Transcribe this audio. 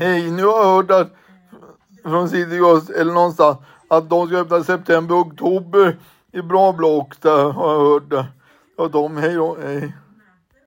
Hej, nu har jag hört att från Citygross eller någonstans att de ska öppna september, oktober i bra block där har jag hört det. Ja, de, hej då, hej.